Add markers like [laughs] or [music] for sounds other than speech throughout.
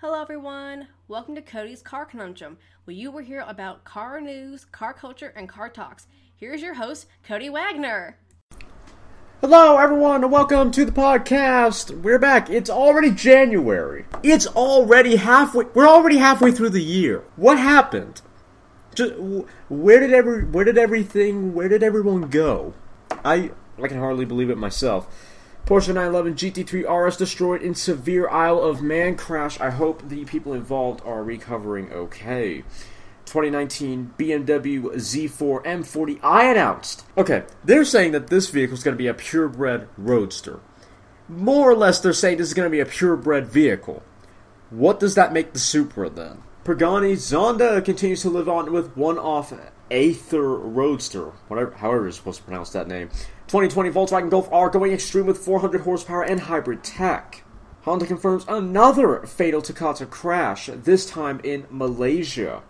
Hello, everyone. Welcome to Cody's Car Conundrum, where you will hear about car news, car culture, and car talks. Here's your host, Cody Wagner. Hello, everyone, and welcome to the podcast. We're back. It's already January. It's already halfway. We're already halfway through the year. What happened? Just where did every where did everything where did everyone go? I I can hardly believe it myself. Porsche 911 GT3 RS destroyed in severe Isle of Man crash. I hope the people involved are recovering okay. 2019 BMW Z4 M40i announced. Okay, they're saying that this vehicle is going to be a purebred roadster. More or less, they're saying this is going to be a purebred vehicle. What does that make the Supra then? Pagani Zonda continues to live on with one-off Aether Roadster, whatever, however you're supposed to pronounce that name. 2020 Volkswagen Golf R going extreme with 400 horsepower and hybrid tech. Honda confirms another fatal Takata crash, this time in Malaysia.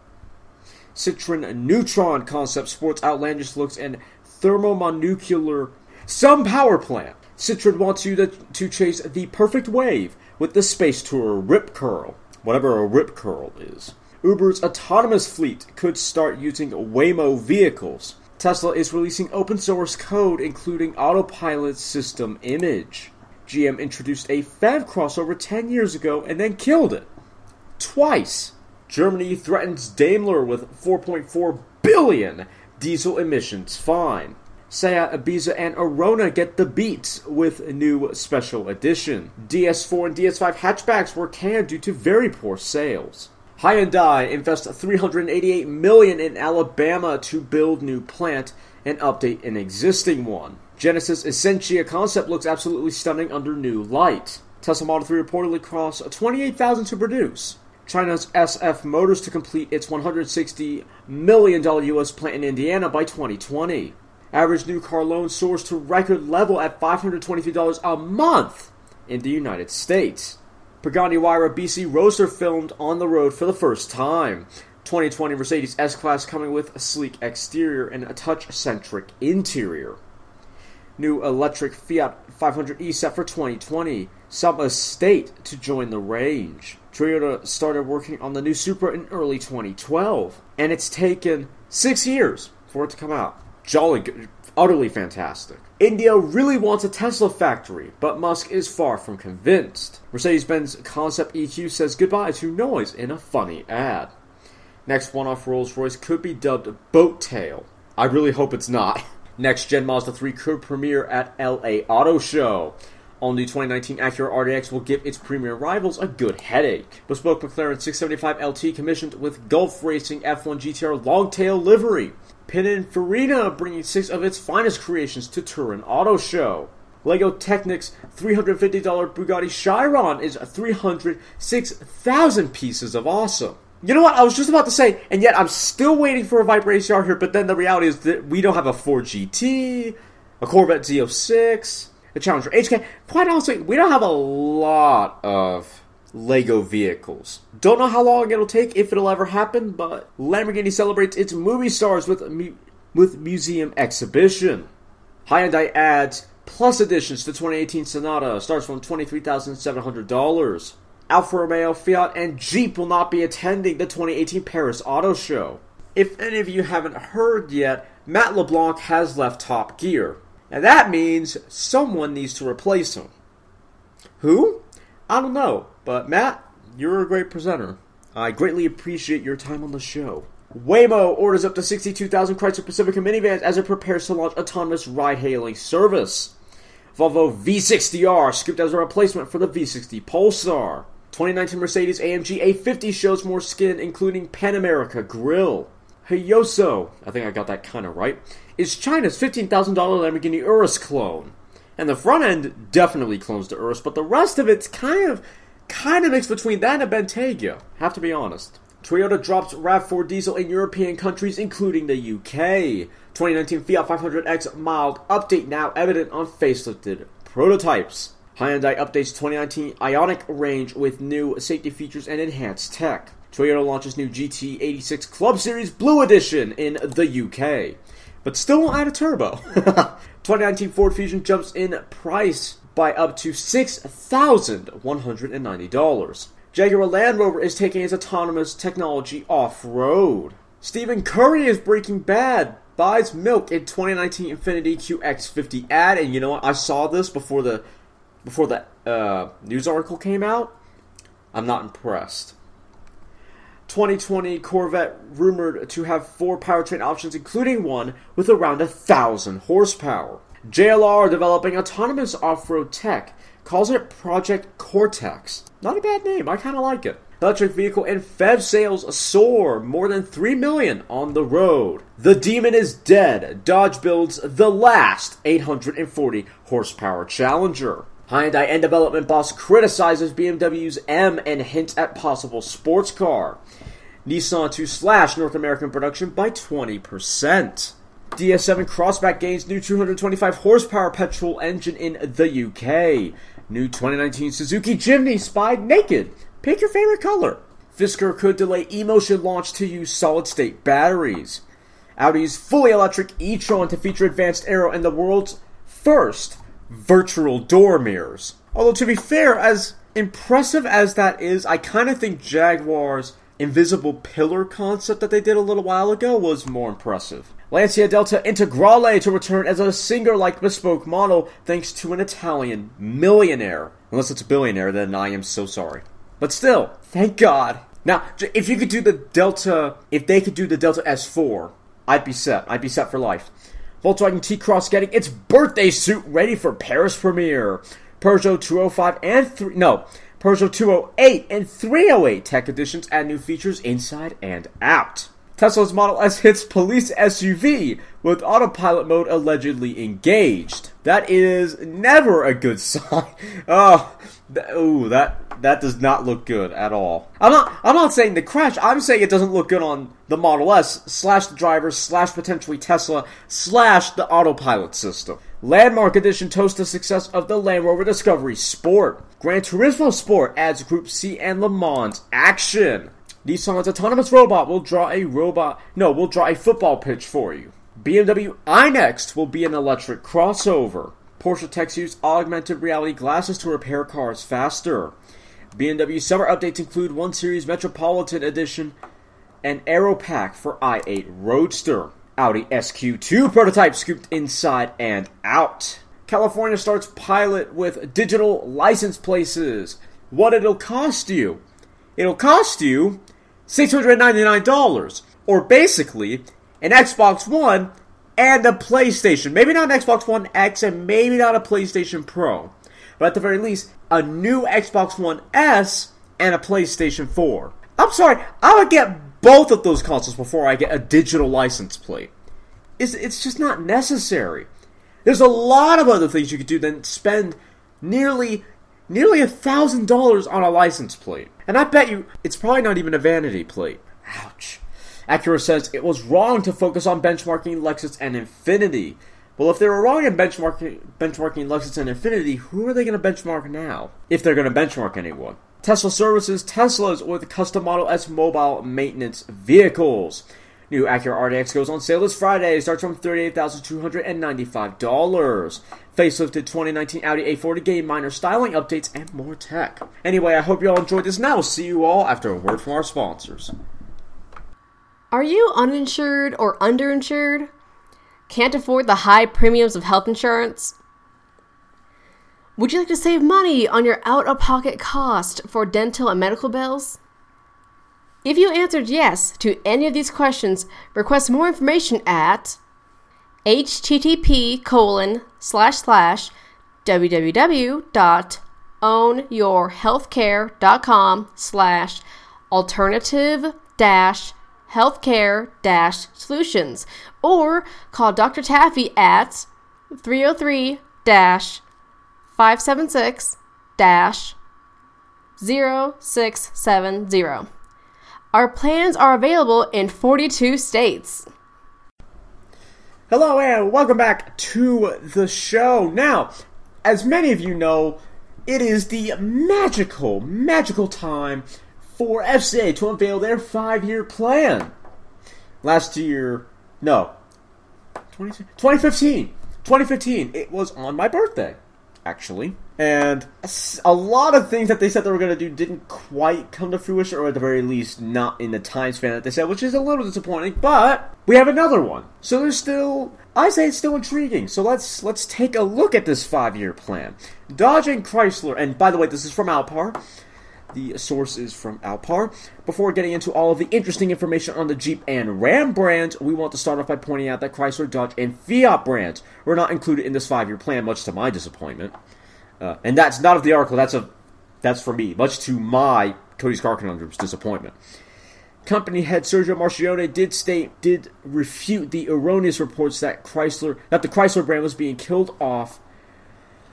Citroen Neutron concept sports outlandish looks and thermomonucular some power plant. Citroen wants you to, to chase the perfect wave with the Space Tourer Rip Curl, whatever a Rip Curl is. Uber's autonomous fleet could start using Waymo vehicles. Tesla is releasing open source code including autopilot system image. GM introduced a FEV crossover 10 years ago and then killed it. Twice. Germany threatens Daimler with 4.4 billion diesel emissions fine. Seat, Ibiza, and Arona get the beats with new special edition. DS4 and DS5 hatchbacks were canned due to very poor sales. Hyundai invests 388 million in Alabama to build new plant and update an existing one. Genesis Essentia concept looks absolutely stunning under new light. Tesla Model 3 reportedly costs 28,000 to produce. China's SF Motors to complete its 160 million dollar US plant in Indiana by 2020. Average new car loan soars to record level at $523 a month in the United States. Pagani Huayra BC Roadster filmed on the road for the first time. 2020 Mercedes S Class coming with a sleek exterior and a touch centric interior. New electric Fiat 500e set for 2020. Some estate to join the range. Toyota started working on the new Supra in early 2012, and it's taken six years for it to come out. Jolly good, utterly fantastic. India really wants a Tesla factory, but Musk is far from convinced. Mercedes Benz Concept EQ says goodbye to noise in a funny ad. Next one off Rolls Royce could be dubbed Boat Tail. I really hope it's not. [laughs] Next gen Mazda 3 could premiere at LA Auto Show. All new 2019 Acura RDX will give its premier rivals a good headache. Bespoke McLaren 675 LT commissioned with Gulf Racing F1 GTR Longtail livery. Pininfarina bringing six of its finest creations to Turin Auto Show. Lego Technic's $350 Bugatti Chiron is 306,000 pieces of awesome. You know what? I was just about to say, and yet I'm still waiting for a Viper ACR here, but then the reality is that we don't have a Ford GT, a Corvette Z06, a Challenger HK. Quite honestly, we don't have a lot of Lego vehicles. Don't know how long it'll take, if it'll ever happen, but Lamborghini celebrates its movie stars with mu- with museum exhibition. Hyundai adds plus additions to 2018 Sonata starts from $23,700. Alfa Romeo, Fiat, and Jeep will not be attending the 2018 Paris Auto Show. If any of you haven't heard yet, Matt LeBlanc has left Top Gear. And that means someone needs to replace him. Who? I don't know, but Matt, you're a great presenter. I greatly appreciate your time on the show. Waymo orders up to 62,000 Chrysler Pacifica minivans as it prepares to launch autonomous ride-hailing service. Volvo V60R scooped as a replacement for the V60 Polestar. 2019 Mercedes AMG A50 shows more skin, including Pan America grille. Hayoso, I think I got that kind of right, is China's $15,000 Lamborghini Urus clone. And the front end definitely clones the Urus, but the rest of it's kind of kind of mixed between that and a Bentayga, have to be honest. Toyota drops RAV4 diesel in European countries, including the UK. 2019 Fiat 500X mild update now evident on facelifted prototypes. Hyundai updates 2019 Ioniq range with new safety features and enhanced tech. Toyota launches new GT86 Club Series Blue Edition in the UK, but still won't add a turbo. [laughs] 2019 Ford Fusion jumps in price by up to $6,190. Jaguar Land Rover is taking its autonomous technology off road. Stephen Curry is Breaking Bad, buys milk in 2019 Infiniti QX50 ad, and you know what? I saw this before the before the uh, news article came out. I'm not impressed. 2020 Corvette rumored to have four powertrain options, including one with around a thousand horsepower. JLR developing autonomous off-road tech calls it Project Cortex. Not a bad name. I kind of like it. Electric vehicle and FEV sales soar more than 3 million on the road. The Demon is dead. Dodge builds the last 840 horsepower Challenger. Hyundai and development boss criticizes BMW's M and hints at possible sports car. Nissan to slash North American production by 20%. DS7 Crossback gains new 225 horsepower petrol engine in the UK. New 2019 Suzuki Jimny spied naked Pick your favorite color. Fisker could delay eMotion launch to use solid state batteries. Audi's fully electric e tron to feature advanced aero and the world's first virtual door mirrors. Although, to be fair, as impressive as that is, I kind of think Jaguar's invisible pillar concept that they did a little while ago was more impressive. Lancia Delta Integrale to return as a Singer like bespoke model thanks to an Italian millionaire. Unless it's a billionaire, then I am so sorry. But still, thank God. Now, if you could do the Delta, if they could do the Delta S4, I'd be set. I'd be set for life. Volkswagen T-Cross getting its birthday suit ready for Paris premiere. Peugeot 205 and 3, no, Peugeot 208 and 308 tech editions add new features inside and out. Tesla's Model S hits police SUV with autopilot mode allegedly engaged. That is never a good [laughs] sign. Oh, th- ooh, that that does not look good at all. I'm not I'm not saying the crash. I'm saying it doesn't look good on the Model S slash the driver slash potentially Tesla slash the autopilot system. Landmark Edition toasts the success of the Land Rover Discovery Sport. Gran Turismo Sport adds Group C and Le Mans action. Nissan's autonomous robot will draw a robot no, will draw a football pitch for you. BMW iNext will be an electric crossover. Porsche Techs use augmented reality glasses to repair cars faster. BMW summer updates include 1 Series Metropolitan Edition and Aero Pack for i8 Roadster. Audi SQ2 prototype scooped inside and out. California starts pilot with digital license places. What it'll cost you? It'll cost you $699, or basically an Xbox One and a PlayStation. Maybe not an Xbox One X and maybe not a PlayStation Pro. But at the very least, a new Xbox One S and a PlayStation 4. I'm sorry, I would get both of those consoles before I get a digital license plate. It's, it's just not necessary. There's a lot of other things you could do than spend nearly nearly a thousand dollars on a license plate. And I bet you it's probably not even a vanity plate. Ouch. Acura says it was wrong to focus on benchmarking Lexus and Infiniti. Well, if they were wrong in benchmarking, benchmarking Lexus and Infiniti, who are they going to benchmark now? If they're going to benchmark anyone. Tesla services Teslas with custom Model S mobile maintenance vehicles. New Acura RDX goes on sale this Friday. Starts from $38,295. Facelifted 2019 Audi A4 game minor styling updates and more tech. Anyway, I hope you all enjoyed this. Now see you all after a word from our sponsors. Are you uninsured or underinsured? Can't afford the high premiums of health insurance? Would you like to save money on your out of pocket cost for dental and medical bills? If you answered yes to any of these questions, request more information at http colon slash slash www.ownyourhealthcare.com slash alternative dash healthcare dash solutions or call Dr. Taffy at 303 dash 576 dash 0670. Our plans are available in 42 states. Hello and welcome back to the show. Now, as many of you know, it is the magical, magical time for FCA to unveil their five year plan. Last year, no, 2015. 2015, it was on my birthday, actually. And a lot of things that they said they were going to do didn't quite come to fruition, or at the very least, not in the time span that they said, which is a little disappointing. But we have another one, so there's still. I say it's still intriguing. So let's let's take a look at this five-year plan. Dodge and Chrysler, and by the way, this is from Allpar. The source is from Allpar. Before getting into all of the interesting information on the Jeep and Ram brands, we want to start off by pointing out that Chrysler, Dodge, and Fiat brands were not included in this five-year plan, much to my disappointment. Uh, and that's not of the article. That's a that's for me, much to my Cody's Car Conundrum's disappointment. Company head Sergio Marchionne did state did refute the erroneous reports that Chrysler that the Chrysler brand was being killed off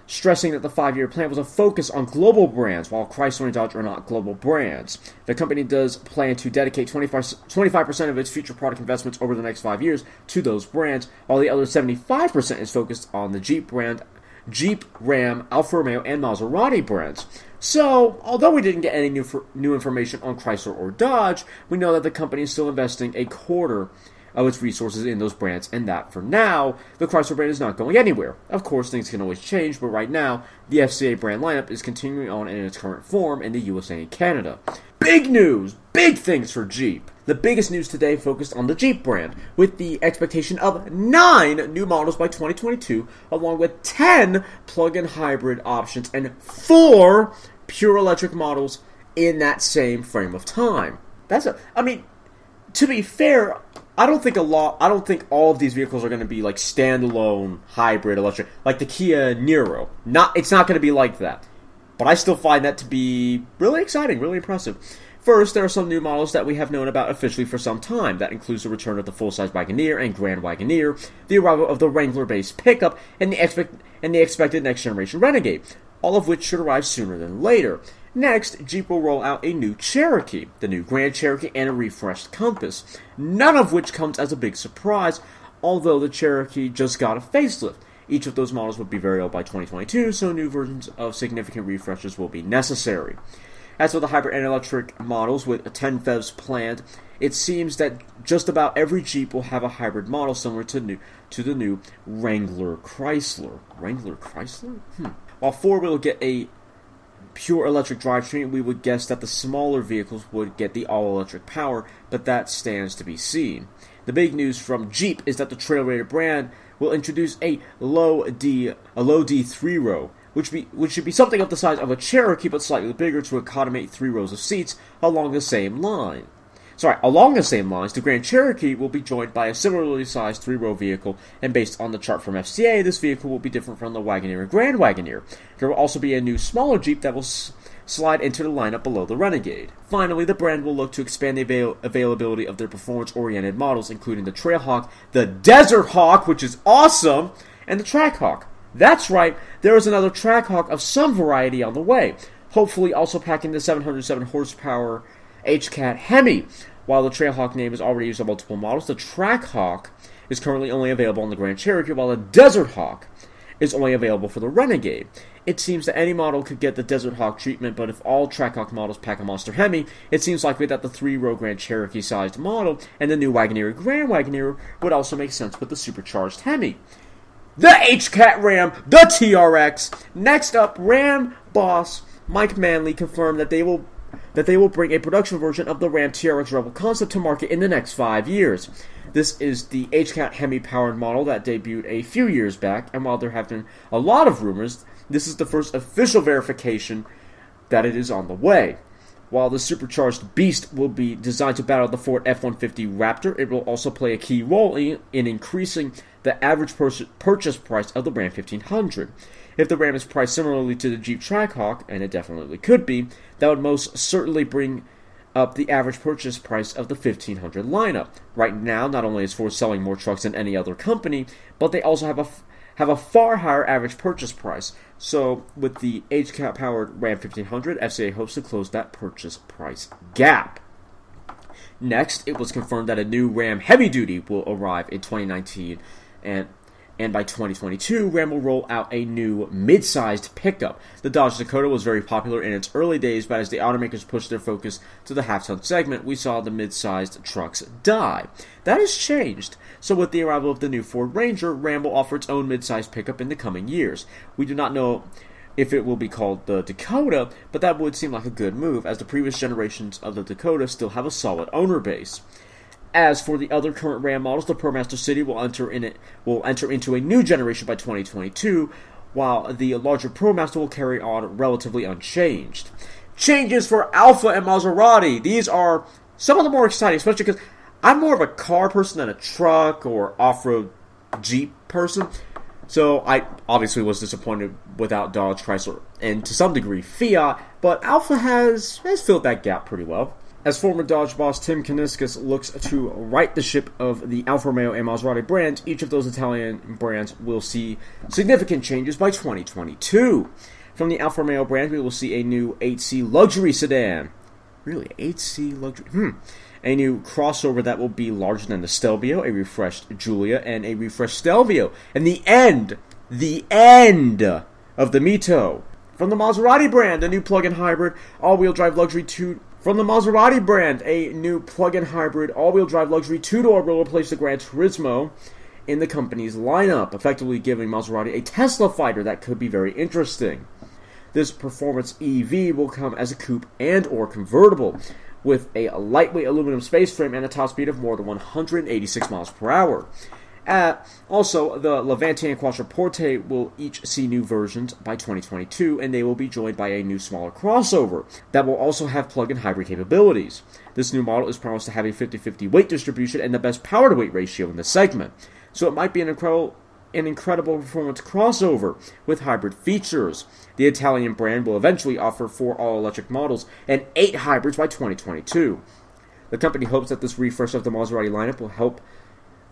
stressing that the five year plan was a focus on global brands, while Chrysler and Dodge are not global brands. The company does plan to dedicate 25, percent of its future product investments over the next five years to those brands, while the other 75% is focused on the Jeep brand, Jeep, Ram, Alfa Romeo, and Maserati brands. So, although we didn't get any new, new information on Chrysler or Dodge, we know that the company is still investing a quarter of its resources in those brands, and that for now, the Chrysler brand is not going anywhere. Of course, things can always change, but right now, the FCA brand lineup is continuing on in its current form in the USA and Canada. Big news! Big things for Jeep! The biggest news today focused on the Jeep brand, with the expectation of nine new models by 2022, along with 10 plug in hybrid options and four pure electric models in that same frame of time. That's a, I mean, to be fair, I don't think a lot. I don't think all of these vehicles are going to be like standalone hybrid electric, like the Kia Niro. Not, it's not going to be like that. But I still find that to be really exciting, really impressive. First, there are some new models that we have known about officially for some time. That includes the return of the full-size Wagoneer and Grand Wagoneer, the arrival of the Wrangler-based pickup, and the, expect- and the expected next-generation Renegade, all of which should arrive sooner than later. Next, Jeep will roll out a new Cherokee, the new Grand Cherokee, and a refreshed Compass, none of which comes as a big surprise, although the Cherokee just got a facelift. Each of those models will be variable by 2022, so new versions of significant refreshes will be necessary. As for the hybrid and electric models with 10 PHEVs planned, it seems that just about every Jeep will have a hybrid model similar to new to the new Wrangler Chrysler. Wrangler Chrysler? Hmm. While Ford will get a pure electric drivetrain, we would guess that the smaller vehicles would get the all electric power, but that stands to be seen. The big news from Jeep is that the Trailraider brand will introduce a low D a low D three row, which be which should be something of the size of a Cherokee but slightly bigger to accommodate three rows of seats along the same line. Sorry, along the same lines, the Grand Cherokee will be joined by a similarly sized three row vehicle, and based on the chart from FCA, this vehicle will be different from the Wagoneer and Grand Wagoneer. There will also be a new smaller Jeep that will s- slide into the lineup below the Renegade. Finally, the brand will look to expand the avail- availability of their performance oriented models, including the Trailhawk, the Desert Hawk, which is awesome, and the Trackhawk. That's right, there is another Trackhawk of some variety on the way, hopefully also packing the 707 horsepower Hellcat Hemi. While the Trailhawk name is already used on multiple models, the Trackhawk is currently only available on the Grand Cherokee, while the Desert Hawk is only available for the Renegade. It seems that any model could get the Desert Hawk treatment, but if all Trackhawk models pack a Monster Hemi, it seems likely that the three-row Grand Cherokee sized model and the new Wagoneer Grand Wagoneer would also make sense with the supercharged Hemi. The Hellcat Ram, the TRX. Next up, Ram boss Mike Manley confirmed that they will that they will bring a production version of the Ram TRX Rebel concept to market in the next five years. This is the Hellcat Hemi powered model that debuted a few years back, and while there have been a lot of rumors, this is the first official verification that it is on the way. While the supercharged beast will be designed to battle the Ford F 150 Raptor, it will also play a key role in, in increasing the average pur- purchase price of the Ram 1500. If the Ram is priced similarly to the Jeep Trackhawk, and it definitely could be, that would most certainly bring up the average purchase price of the 1500 lineup. Right now, not only is Ford selling more trucks than any other company, but they also have a have a far higher average purchase price. So, with the Hellcat powered Ram 1500, FCA hopes to close that purchase price gap. Next, it was confirmed that a new Ram Heavy Duty will arrive in 2019, and and by 2022, Ram will roll out a new mid-sized pickup. The Dodge Dakota was very popular in its early days, but as the automakers pushed their focus to the half-ton segment, we saw the mid-sized trucks die. That has changed. So with the arrival of the new Ford Ranger, Ram will offer its own mid-sized pickup in the coming years. We do not know if it will be called the Dakota, but that would seem like a good move, as the previous generations of the Dakota still have a solid owner base. As for the other current Ram models, the ProMaster City will enter in it will enter into a new generation by 2022, while the larger ProMaster will carry on relatively unchanged. Changes for Alfa and Maserati. These are some of the more exciting, especially because I'm more of a car person than a truck or off-road Jeep person. So I obviously was disappointed without Dodge, Chrysler, and to some degree Fiat, but Alfa has has filled that gap pretty well. As former Dodge boss Tim Kuniskis looks to right the ship of the Alfa Romeo and Maserati brands, each of those Italian brands will see significant changes by 2022. From the Alfa Romeo brand, we will see a new 8C luxury sedan. Really, 8C luxury? Hmm. A new crossover that will be larger than the Stelvio, a refreshed Giulia, and a refreshed Stelvio. And the end, the end of the Mito. From the Maserati brand, a new plug-in hybrid all-wheel drive luxury two. From the Maserati brand, a new plug-in hybrid all-wheel drive luxury two-door will replace the Gran Turismo in the company's lineup, effectively giving Maserati a Tesla fighter that could be very interesting. This performance EV will come as a coupe and or convertible, with a lightweight aluminum space frame and a top speed of more than 186 miles per hour. Uh, also, the Levante and Quattroporte will each see new versions by 2022, and they will be joined by a new smaller crossover that will also have plug-in hybrid capabilities. This new model is promised to have a 50-50 weight distribution and the best power to weight ratio in the segment, so it might be an incredible an incredible performance crossover with hybrid features. The Italian brand will eventually offer four all electric models and eight hybrids by 2022. The company hopes that this refresh of the Maserati lineup will help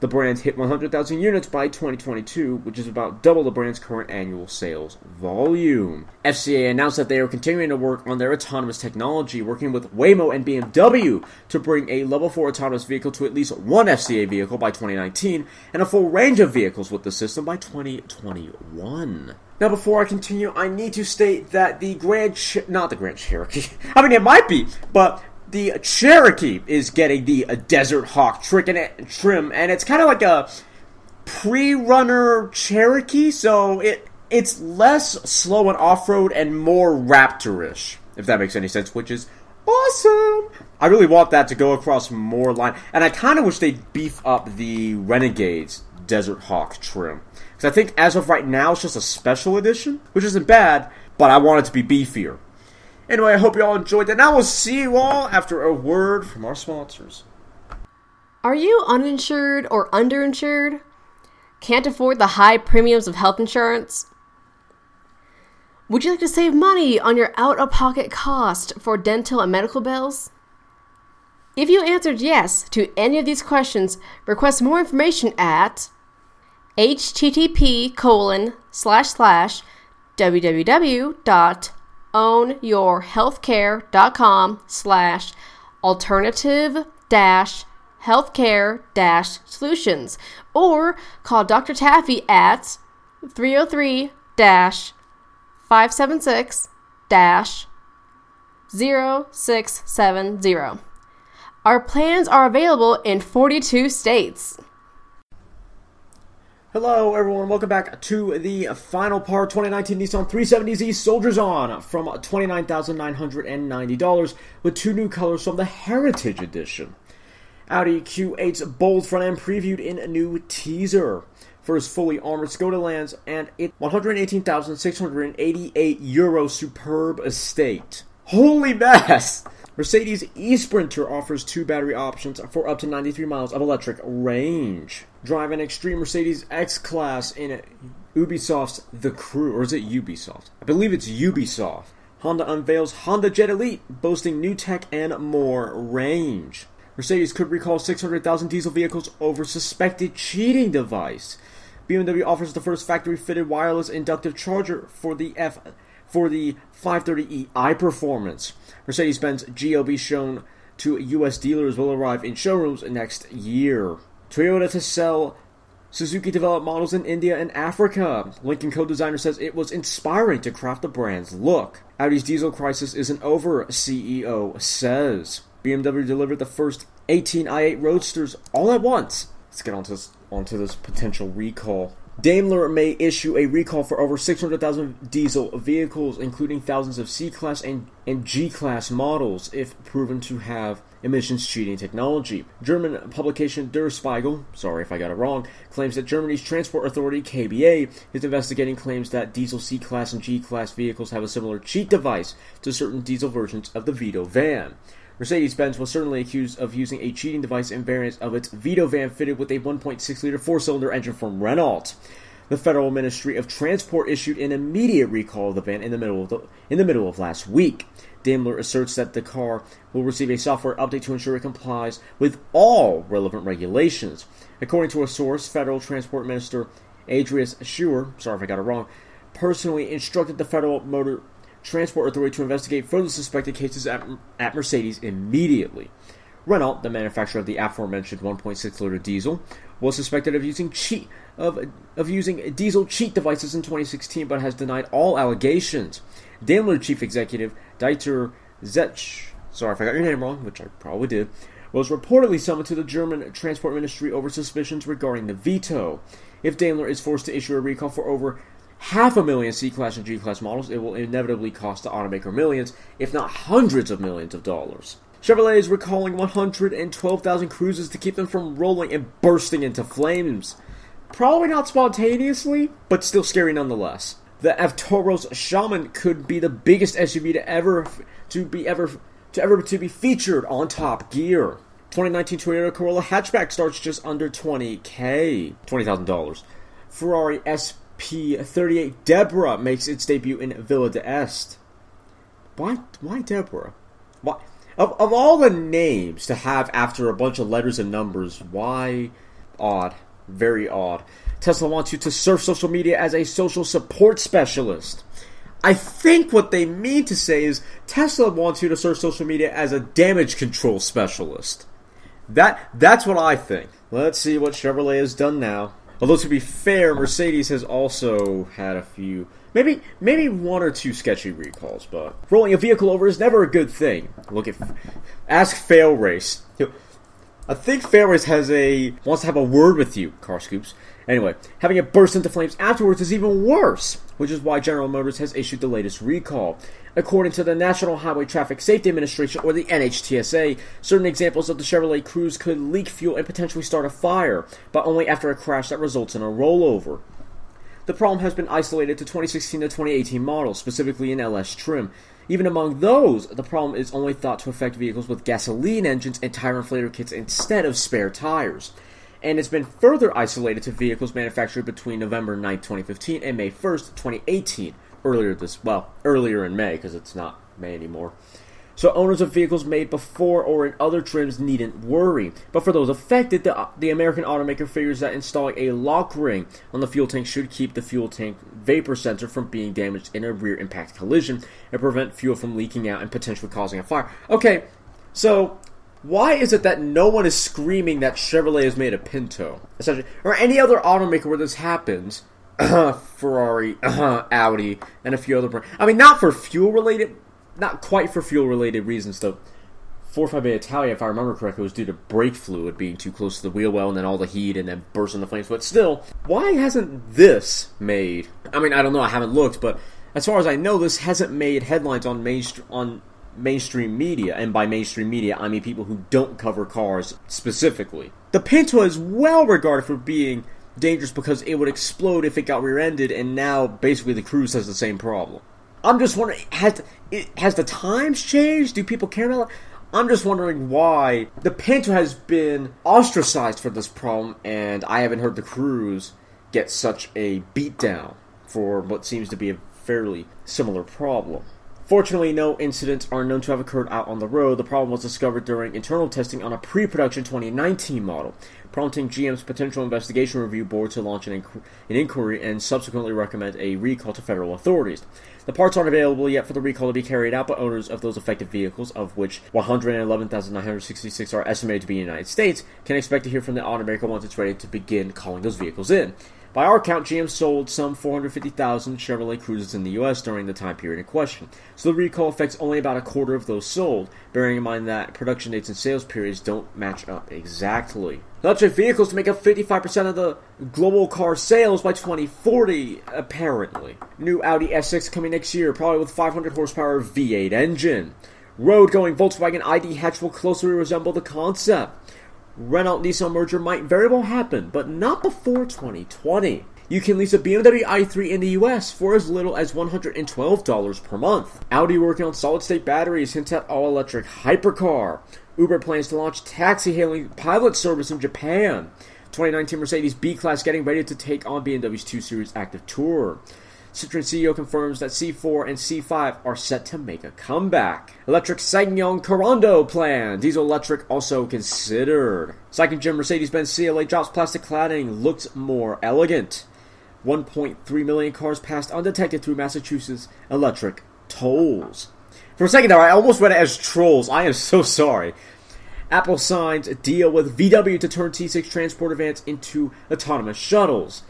the brand hit 100,000 units by 2022, which is about double the brand's current annual sales volume. FCA announced that they are continuing to work on their autonomous technology, working with Waymo and BMW to bring a level 4 autonomous vehicle to at least one FCA vehicle by 2019 and a full range of vehicles with the system by 2021. Now, before I continue, I need to state that the Grand, Ch- not the Grand Cherokee, [laughs] I mean, it might be, but the Cherokee is getting the Desert Hawk trim, and it's kind of like a pre-runner Cherokee, so it it's less slow and off-road and more Raptorish, if that makes any sense, which is awesome. I really want that to go across more line, and I kind of wish they'd beef up the Renegades Desert Hawk trim. Because I think as of right now, it's just a special edition, which isn't bad, but I want it to be beefier. Anyway, I hope you all enjoyed that. and I will see you all after a word from our sponsors. Are you uninsured or underinsured? Can't afford the high premiums of health insurance? Would you like to save money on your out of pocket cost for dental and medical bills? If you answered yes to any of these questions, request more information at http colon slash slash www.ownyourhealthcare.com slash alternative dash healthcare dash solutions or call Dr. Taffy at 303 dash 576 dash 0670. Our plans are available in 42 states. Hello, everyone. Welcome back to the final part 2019 Nissan 370Z Soldiers On from $29,990 with two new colors from the Heritage Edition. Audi Q8's bold front end previewed in a new teaser. First fully armored Skoda lands and its 118,688 euro superb estate. Holy mess! Mercedes e-Sprinter offers two battery options for up to 93 miles of electric range. Drive an extreme Mercedes X-Class in Ubisoft's The Crew, or is it Ubisoft? I believe it's Ubisoft. Honda unveils Honda Jet Elite, boasting new tech and more range. Mercedes could recall 600,000 diesel vehicles over suspected cheating device. BMW offers the first factory-fitted wireless inductive charger for the F for the 530ei performance. Mercedes-Benz GLB shown to U.S. dealers will arrive in showrooms next year. Toyota to sell Suzuki developed models in India and Africa. Lincoln co-designer says it was inspiring to craft the brand's look. Audi's diesel crisis isn't over, CEO says. BMW delivered the first 18 i8 Roadsters all at once. Let's get onto this, onto this potential recall. Daimler may issue a recall for over 600,000 diesel vehicles, including thousands of C Class and, and G Class models, if proven to have emissions cheating technology. German publication Der Spiegel, sorry if I got it wrong, claims that Germany's transport authority, KBA, is investigating claims that diesel C Class and G Class vehicles have a similar cheat device to certain diesel versions of the Vito van. Mercedes Benz was certainly accused of using a cheating device in variants of its Vito van fitted with a 1.6 liter four cylinder engine from Renault. The Federal Ministry of Transport issued an immediate recall of the van in the middle of, the, in the middle of last week. Daimler asserts that the car will receive a software update to ensure it complies with all relevant regulations. According to a source, Federal Transport Minister Andreas Scheuer, sorry if I got it wrong, personally instructed the Federal Motor Transport Authority to investigate further suspected cases at, at Mercedes immediately. Renault, the manufacturer of the aforementioned 1.6 liter diesel, was suspected of using cheat of of using diesel cheat devices in 2016, but has denied all allegations. Daimler chief executive Dieter Zetsche, sorry if I got your name wrong, which I probably did, was reportedly summoned to the German Transport Ministry over suspicions regarding the Vito. If Daimler is forced to issue a recall for over half a million C Class and G Class models, it will inevitably cost the automaker millions, if not hundreds of millions of dollars. Chevrolet is recalling 112,000 Cruzes to keep them from rolling and bursting into flames. Probably not spontaneously, but still scary nonetheless. The Avtoros Shaman could be the biggest SUV to ever to be ever to ever to be featured on Top Gear. 2019 Toyota Corolla hatchback starts just under 20k, $20,000. Ferrari SP38 Deborah makes its debut in Villa d'Este. Why why Deborah? Why of, of all the names to have after a bunch of letters and numbers, why odd? Very odd. Tesla wants you to surf social media as a social support specialist. I think what they mean to say is Tesla wants you to surf social media as a damage control specialist. That that's what I think. Let's see what Chevrolet has done now. Although to be fair, Mercedes has also had a few maybe maybe one or two sketchy recalls, but rolling a vehicle over is never a good thing. Look at ask Fail Race. I think Fail Race has a wants to have a word with you, Car Scoops. Anyway, having it burst into flames afterwards is even worse, which is why General Motors has issued the latest recall. According to the National Highway Traffic Safety Administration, or the NHTSA, certain examples of the Chevrolet Cruze could leak fuel and potentially start a fire, but only after a crash that results in a rollover. The problem has been isolated to 2016 to 2018 models, specifically in LS trim. Even among those, the problem is only thought to affect vehicles with gasoline engines and tire inflator kits instead of spare tires and it's been further isolated to vehicles manufactured between November 9, 2015 and May 1st, 2018. Earlier this, well, earlier in May, because it's not May anymore. So owners of vehicles made before or in other trims needn't worry. But for those affected, the, the American automaker figures that installing a lock ring on the fuel tank should keep the fuel tank vapor sensor from being damaged in a rear impact collision and prevent fuel from leaking out and potentially causing a fire. Okay, so why is it that no one is screaming that Chevrolet has made a Pinto, essentially, or any other automaker where this happens? [clears throat] Ferrari, [clears throat] Audi, and a few other brands. I mean, not for fuel related, not quite for fuel related reasons though. 458 Italia, if I remember correctly, was due to brake fluid being too close to the wheel well and then all the heat and then bursting the flames. But still, why hasn't this made? I mean, I don't know. I haven't looked, but as far as I know, this hasn't made headlines on mainstream on mainstream media, and by mainstream media, I mean people who don't cover cars specifically. The Pinto is well regarded for being dangerous because it would explode if it got rear-ended, and now basically the Cruze has the same problem. I'm just wondering, has has the times changed? Do people care about? It? I'm just wondering why the Pinto has been ostracized for this problem, and I haven't heard the Cruze get such a beatdown for what seems to be a fairly similar problem. Fortunately, no incidents are known to have occurred out on the road. The problem was discovered during internal testing on a pre production 2019 model, prompting GM's Potential Investigation Review Board to launch an, inqu- an, inquiry and subsequently recommend a recall to federal authorities. The parts aren't available yet for the recall to be carried out, but owners of those affected vehicles, of which 111,966 are estimated to be in the United States, can expect to hear from the automaker once it's ready to begin calling those vehicles in. By our count, GM sold some 450,000 Chevrolet Cruzes in the US during the time period in question, so the recall affects only about a quarter of those sold, bearing in mind that production dates and sales periods don't match up exactly. Electric vehicles to make up 55% of the global car sales by 2040, apparently. New Audi S6 coming next year, probably with 500 horsepower V8 engine. Road going Volkswagen ID hatch will closely resemble the concept. Renault Nissan merger might very well happen, but not before 2020. You can lease a BMW i3 in the US for as little as $112 per month. Audi working on solid state batteries hints at all electric hypercar. Uber plans to launch taxi hailing pilot service in Japan. 2019 Mercedes B Class getting ready to take on BMW's 2 Series Active Tour. Citroen CEO confirms that C4 and C5 are set to make a comeback. Electric SsangYong Korando plan. Diesel electric also considered. Second gen Mercedes-Benz CLA drops plastic cladding. Looks more elegant. 1.3 million cars passed undetected through Massachusetts electric tolls. For a second there, I almost read it as trolls. I am so sorry. Apple signs a deal with VW to turn T6 transporter vans into autonomous shuttles.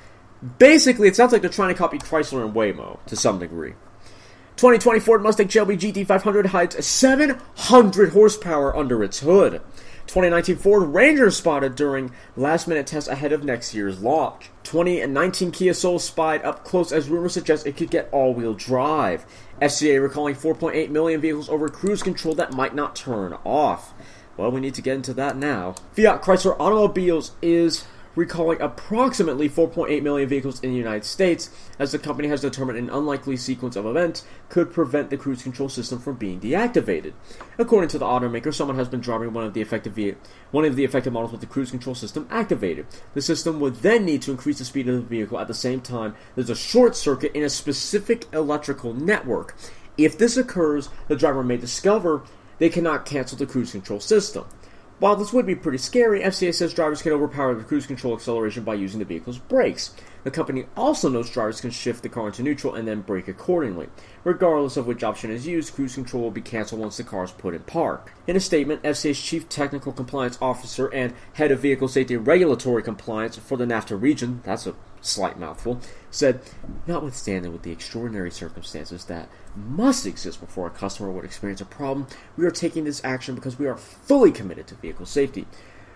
Basically, it sounds like they're trying to copy Chrysler and Waymo to some degree. 2020 Ford Mustang Shelby GT500 hides 700 horsepower under its hood. 2019 Ford Ranger spotted during last minute tests ahead of next year's launch. 2019 Kia Soul spied up close as rumors suggest it could get all wheel drive. FCA recalling 4.8 million vehicles over cruise control that might not turn off. Well, we need to get into that now. Fiat Chrysler Automobiles is recalling approximately 4.8 million vehicles in the United States, as the company has determined an unlikely sequence of events could prevent the cruise control system from being deactivated. According to the automaker, someone has been driving one of the effective ve- one of the affected models with the cruise control system activated. The system would then need to increase the speed of the vehicle at the same time there's a short circuit in a specific electrical network. If this occurs, the driver may discover they cannot cancel the cruise control system. While this would be pretty scary, FCA says drivers can overpower the cruise control acceleration by using the vehicle's brakes. The company also notes drivers can shift the car into neutral and then brake accordingly. Regardless of which option is used, cruise control will be canceled once the car is put in park. In a statement, FCA's Chief Technical Compliance Officer and Head of Vehicle Safety Regulatory Compliance for the NAFTA region, that's a slight mouthful, said, Notwithstanding with the extraordinary circumstances that must exist before a customer would experience a problem, we are taking this action because we are fully committed to vehicle safety.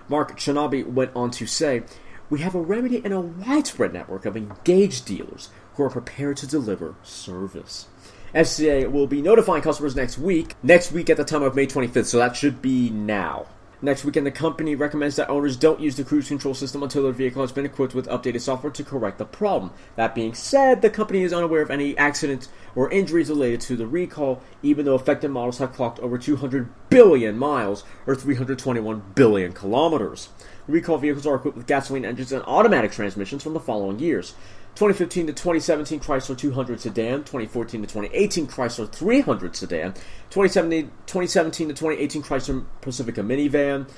Mark Chernoby went on to say, We have a remedy and a widespread network of engaged dealers who are prepared to deliver service. FCA will be notifying customers next week, next week at the time of May 25th, so that should be now. Next weekend, the company recommends that owners don't use the cruise control system until their vehicle has been equipped with updated software to correct the problem. That being said, the company is unaware of any accidents or injuries related to the recall, even though affected models have clocked over 200 billion miles or 321 billion kilometers. Recall vehicles are equipped with gasoline engines and automatic transmissions from the following years 2015 to 2017 Chrysler 200 sedan, 2014 to 2018 Chrysler 300 sedan, 2017, 2017 to 2018 Chrysler Pacifica minivan,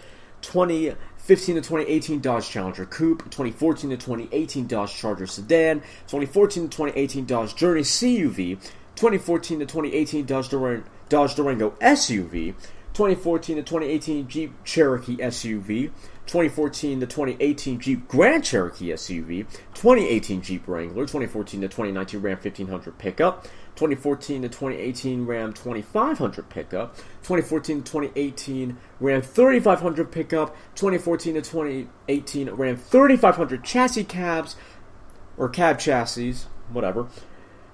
2015 to 2018 Dodge Challenger Coupe, 2014 to 2018 Dodge Charger sedan, 2014 to 2018 Dodge Journey CUV, 2014 to 2018 Dodge, Durango, Dodge Durango SUV, 2014 to 2018 Jeep Cherokee SUV, 2014 to 2018 Jeep Grand Cherokee SUV, 2018 Jeep Wrangler, 2014 to 2019 Ram 1500 pickup, 2014 to 2018 Ram 2500 pickup, 2014 to 2018 Ram 3500 pickup, 2014 to 2018 Ram 3500 chassis cabs, or cab chassis, whatever,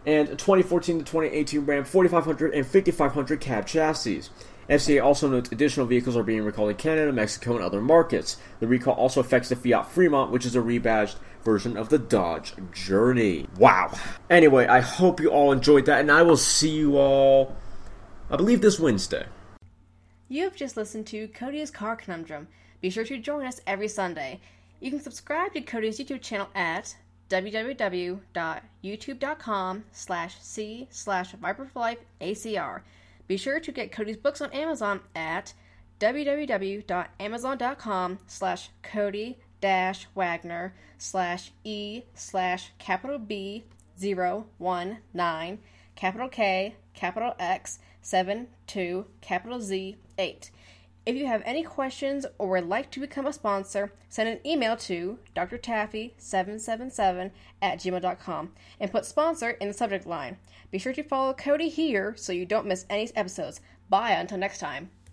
and 2014 to 2018 Ram 4500 and 5500 cab chassis. FCA also notes additional vehicles are being recalled in Canada, Mexico, and other markets. The recall also affects the Fiat Fremont, which is a rebadged version of the Dodge Journey. Wow. Anyway, I hope you all enjoyed that, and I will see you all, I believe, this Wednesday. You have just listened to Cody's Car Conundrum. Be sure to join us every Sunday. You can subscribe to Cody's YouTube channel at www.youtube.com slash c slash viperforlifeacr. Be sure to get Cody's books on Amazon at www.amazon.com slash Cody dash Wagner slash E slash capital B zero one nine capital K capital X seven two capital Z eight. If you have any questions or would like to become a sponsor, send an email to drtaffy777 at gmail.com and put sponsor in the subject line. Be sure to follow Cody here so you don't miss any episodes. Bye until next time.